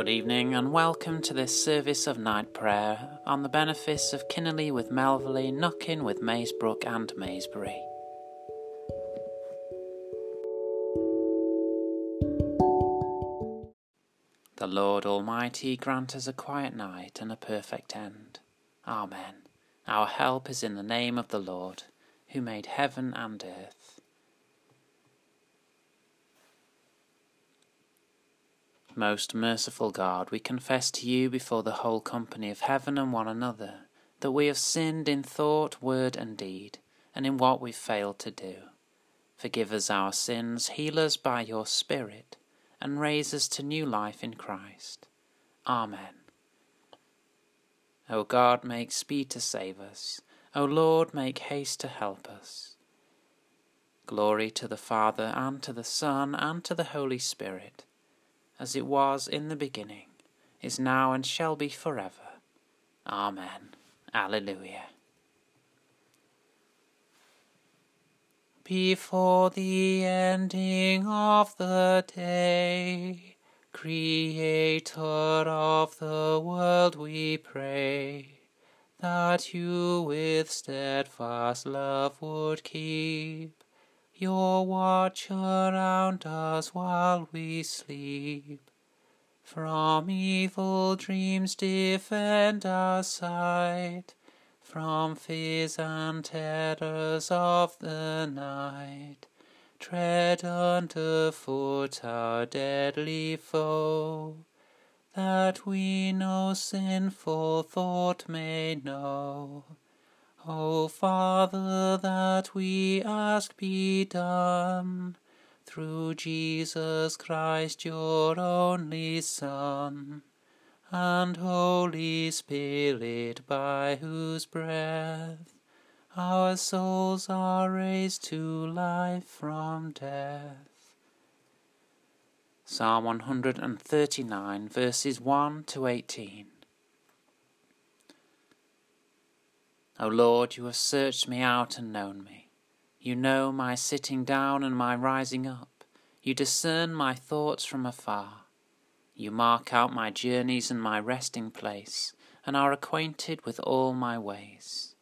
Good evening and welcome to this service of night prayer on the benefice of Kinnerley with Melverley, Knockin with Maesbrook and Maesbury. The Lord Almighty grant us a quiet night and a perfect end. Amen. Our help is in the name of the Lord, who made heaven and earth. Most merciful God, we confess to you before the whole company of heaven and one another that we have sinned in thought, word, and deed, and in what we failed to do. Forgive us our sins, heal us by your Spirit, and raise us to new life in Christ. Amen. O God, make speed to save us. O Lord, make haste to help us. Glory to the Father, and to the Son, and to the Holy Spirit as it was in the beginning, is now, and shall be forever. Amen. Alleluia. Before the ending of the day, Creator of the world, we pray that you with steadfast love would keep your watch around us while we sleep. From evil dreams defend our sight, from fears and terrors of the night. Tread under foot our deadly foe, that we no sinful thought may know O Father, that we ask be done through Jesus Christ, your only Son, and Holy Spirit, by whose breath our souls are raised to life from death. Psalm 139, verses 1 to 18. O Lord, you have searched me out and known me. You know my sitting down and my rising up. You discern my thoughts from afar. You mark out my journeys and my resting place, and are acquainted with all my ways.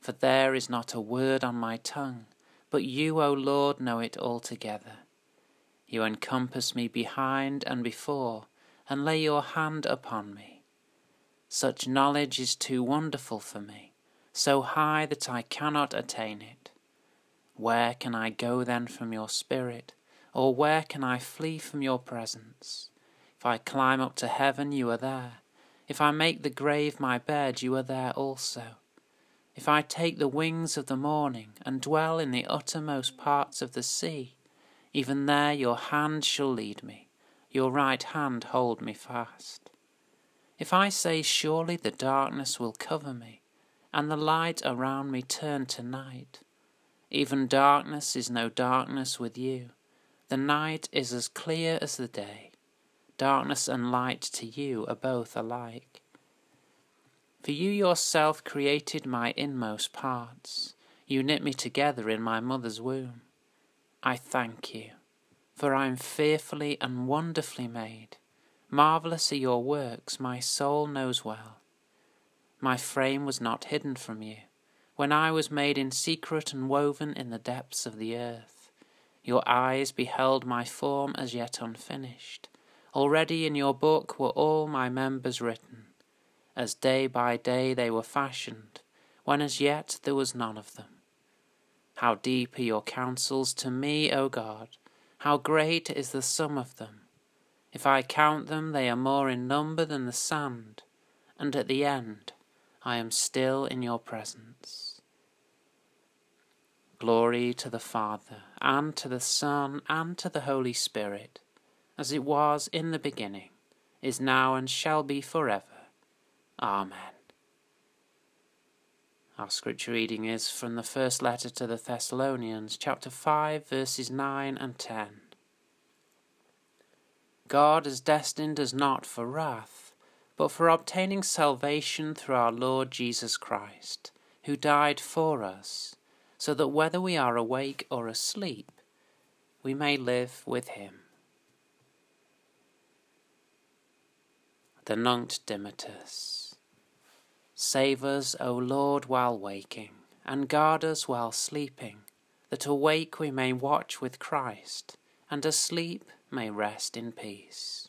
For there is not a word on my tongue, but you, O Lord, know it altogether. You encompass me behind and before, and lay your hand upon me. Such knowledge is too wonderful for me so high that I cannot attain it. Where can I go then from your spirit, or where can I flee from your presence? If I climb up to heaven, you are there. If I make the grave my bed, you are there also. If I take the wings of the morning and dwell in the uttermost parts of the sea, even there your hand shall lead me, your right hand hold me fast. If I say, Surely the darkness will cover me, and the light around me turned to night. Even darkness is no darkness with you. The night is as clear as the day. Darkness and light to you are both alike. For you yourself created my inmost parts. You knit me together in my mother's womb. I thank you, for I am fearfully and wonderfully made. Marvellous are your works, my soul knows well. My frame was not hidden from you, when I was made in secret and woven in the depths of the earth. Your eyes beheld my form as yet unfinished. Already in your book were all my members written, as day by day they were fashioned, when as yet there was none of them. How deep are your counsels to me, O God! How great is the sum of them! If I count them, they are more in number than the sand, and at the end I am still in your presence. Glory to the Father, and to the Son, and to the Holy Spirit, as it was in the beginning, is now, and shall be forever. Amen. Our scripture reading is from the first letter to the Thessalonians, chapter 5, verses 9 and 10. God is destined us not for wrath but for obtaining salvation through our Lord Jesus Christ, who died for us, so that whether we are awake or asleep, we may live with him. the Nunc Dimittis. Save us, O Lord, while waking, and guard us while sleeping, that awake we may watch with Christ, and asleep may rest in peace.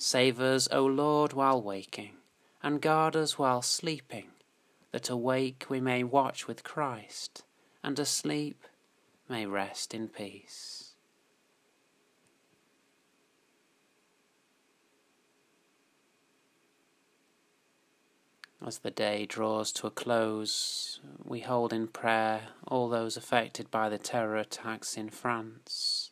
Save us, O Lord, while waking, and guard us while sleeping, that awake we may watch with Christ, and asleep may rest in peace. As the day draws to a close, we hold in prayer all those affected by the terror attacks in France,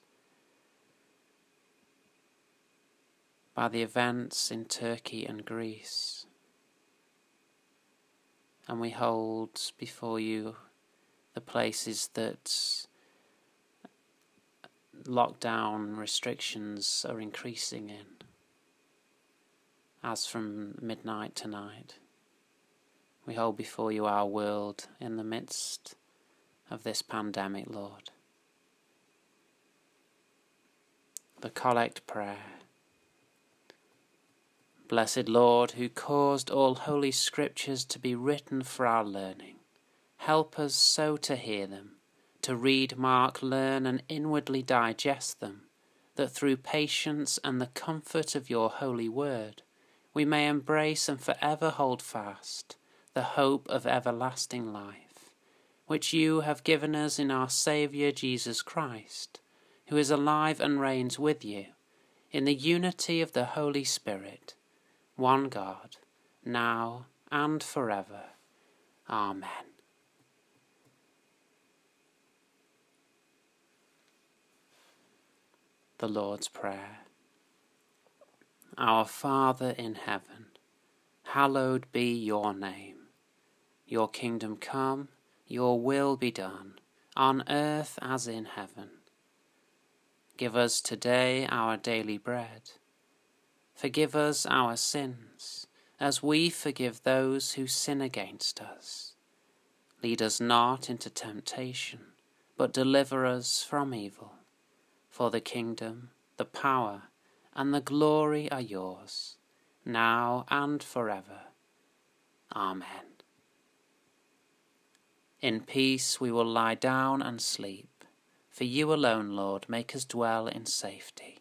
by the events in Turkey and Greece, and we hold before you the places that lockdown restrictions are increasing in, as from midnight tonight. We hold before you our world in the midst of this pandemic, Lord. The Collect Prayer. Blessed Lord, who caused all holy scriptures to be written for our learning, help us so to hear them, to read, mark, learn, and inwardly digest them, that through patience and the comfort of your holy word we may embrace and forever hold fast the hope of everlasting life, which you have given us in our Saviour Jesus Christ, who is alive and reigns with you, in the unity of the Holy Spirit, one God, now and forever. Amen. The Lord's Prayer. Our Father in heaven, hallowed be your name. Your kingdom come, your will be done, on earth as in heaven. Give us today our daily bread. Forgive us our sins, as we forgive those who sin against us. Lead us not into temptation, but deliver us from evil. For the kingdom, the power, and the glory are yours, now and forever. Amen. In peace we will lie down and sleep, for you alone, Lord, make us dwell in safety.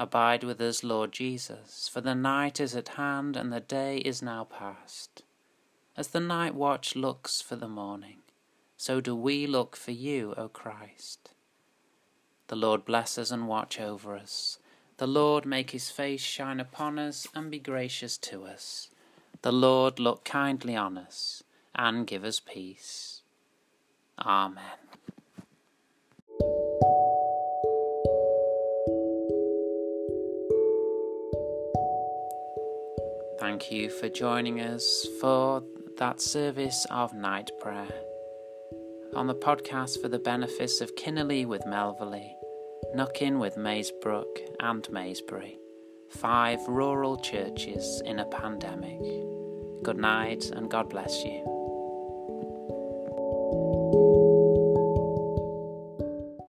Abide with us, Lord Jesus, for the night is at hand and the day is now past. As the night watch looks for the morning, so do we look for you, O Christ. The Lord bless us and watch over us. The Lord make his face shine upon us and be gracious to us. The Lord look kindly on us and give us peace. Amen. Thank you for joining us for that service of night prayer on the podcast for the benefice of Kinnerley with Melverley, Knockin with Maesbrook and Maesbury, five rural churches in a pandemic. Good night and God bless you.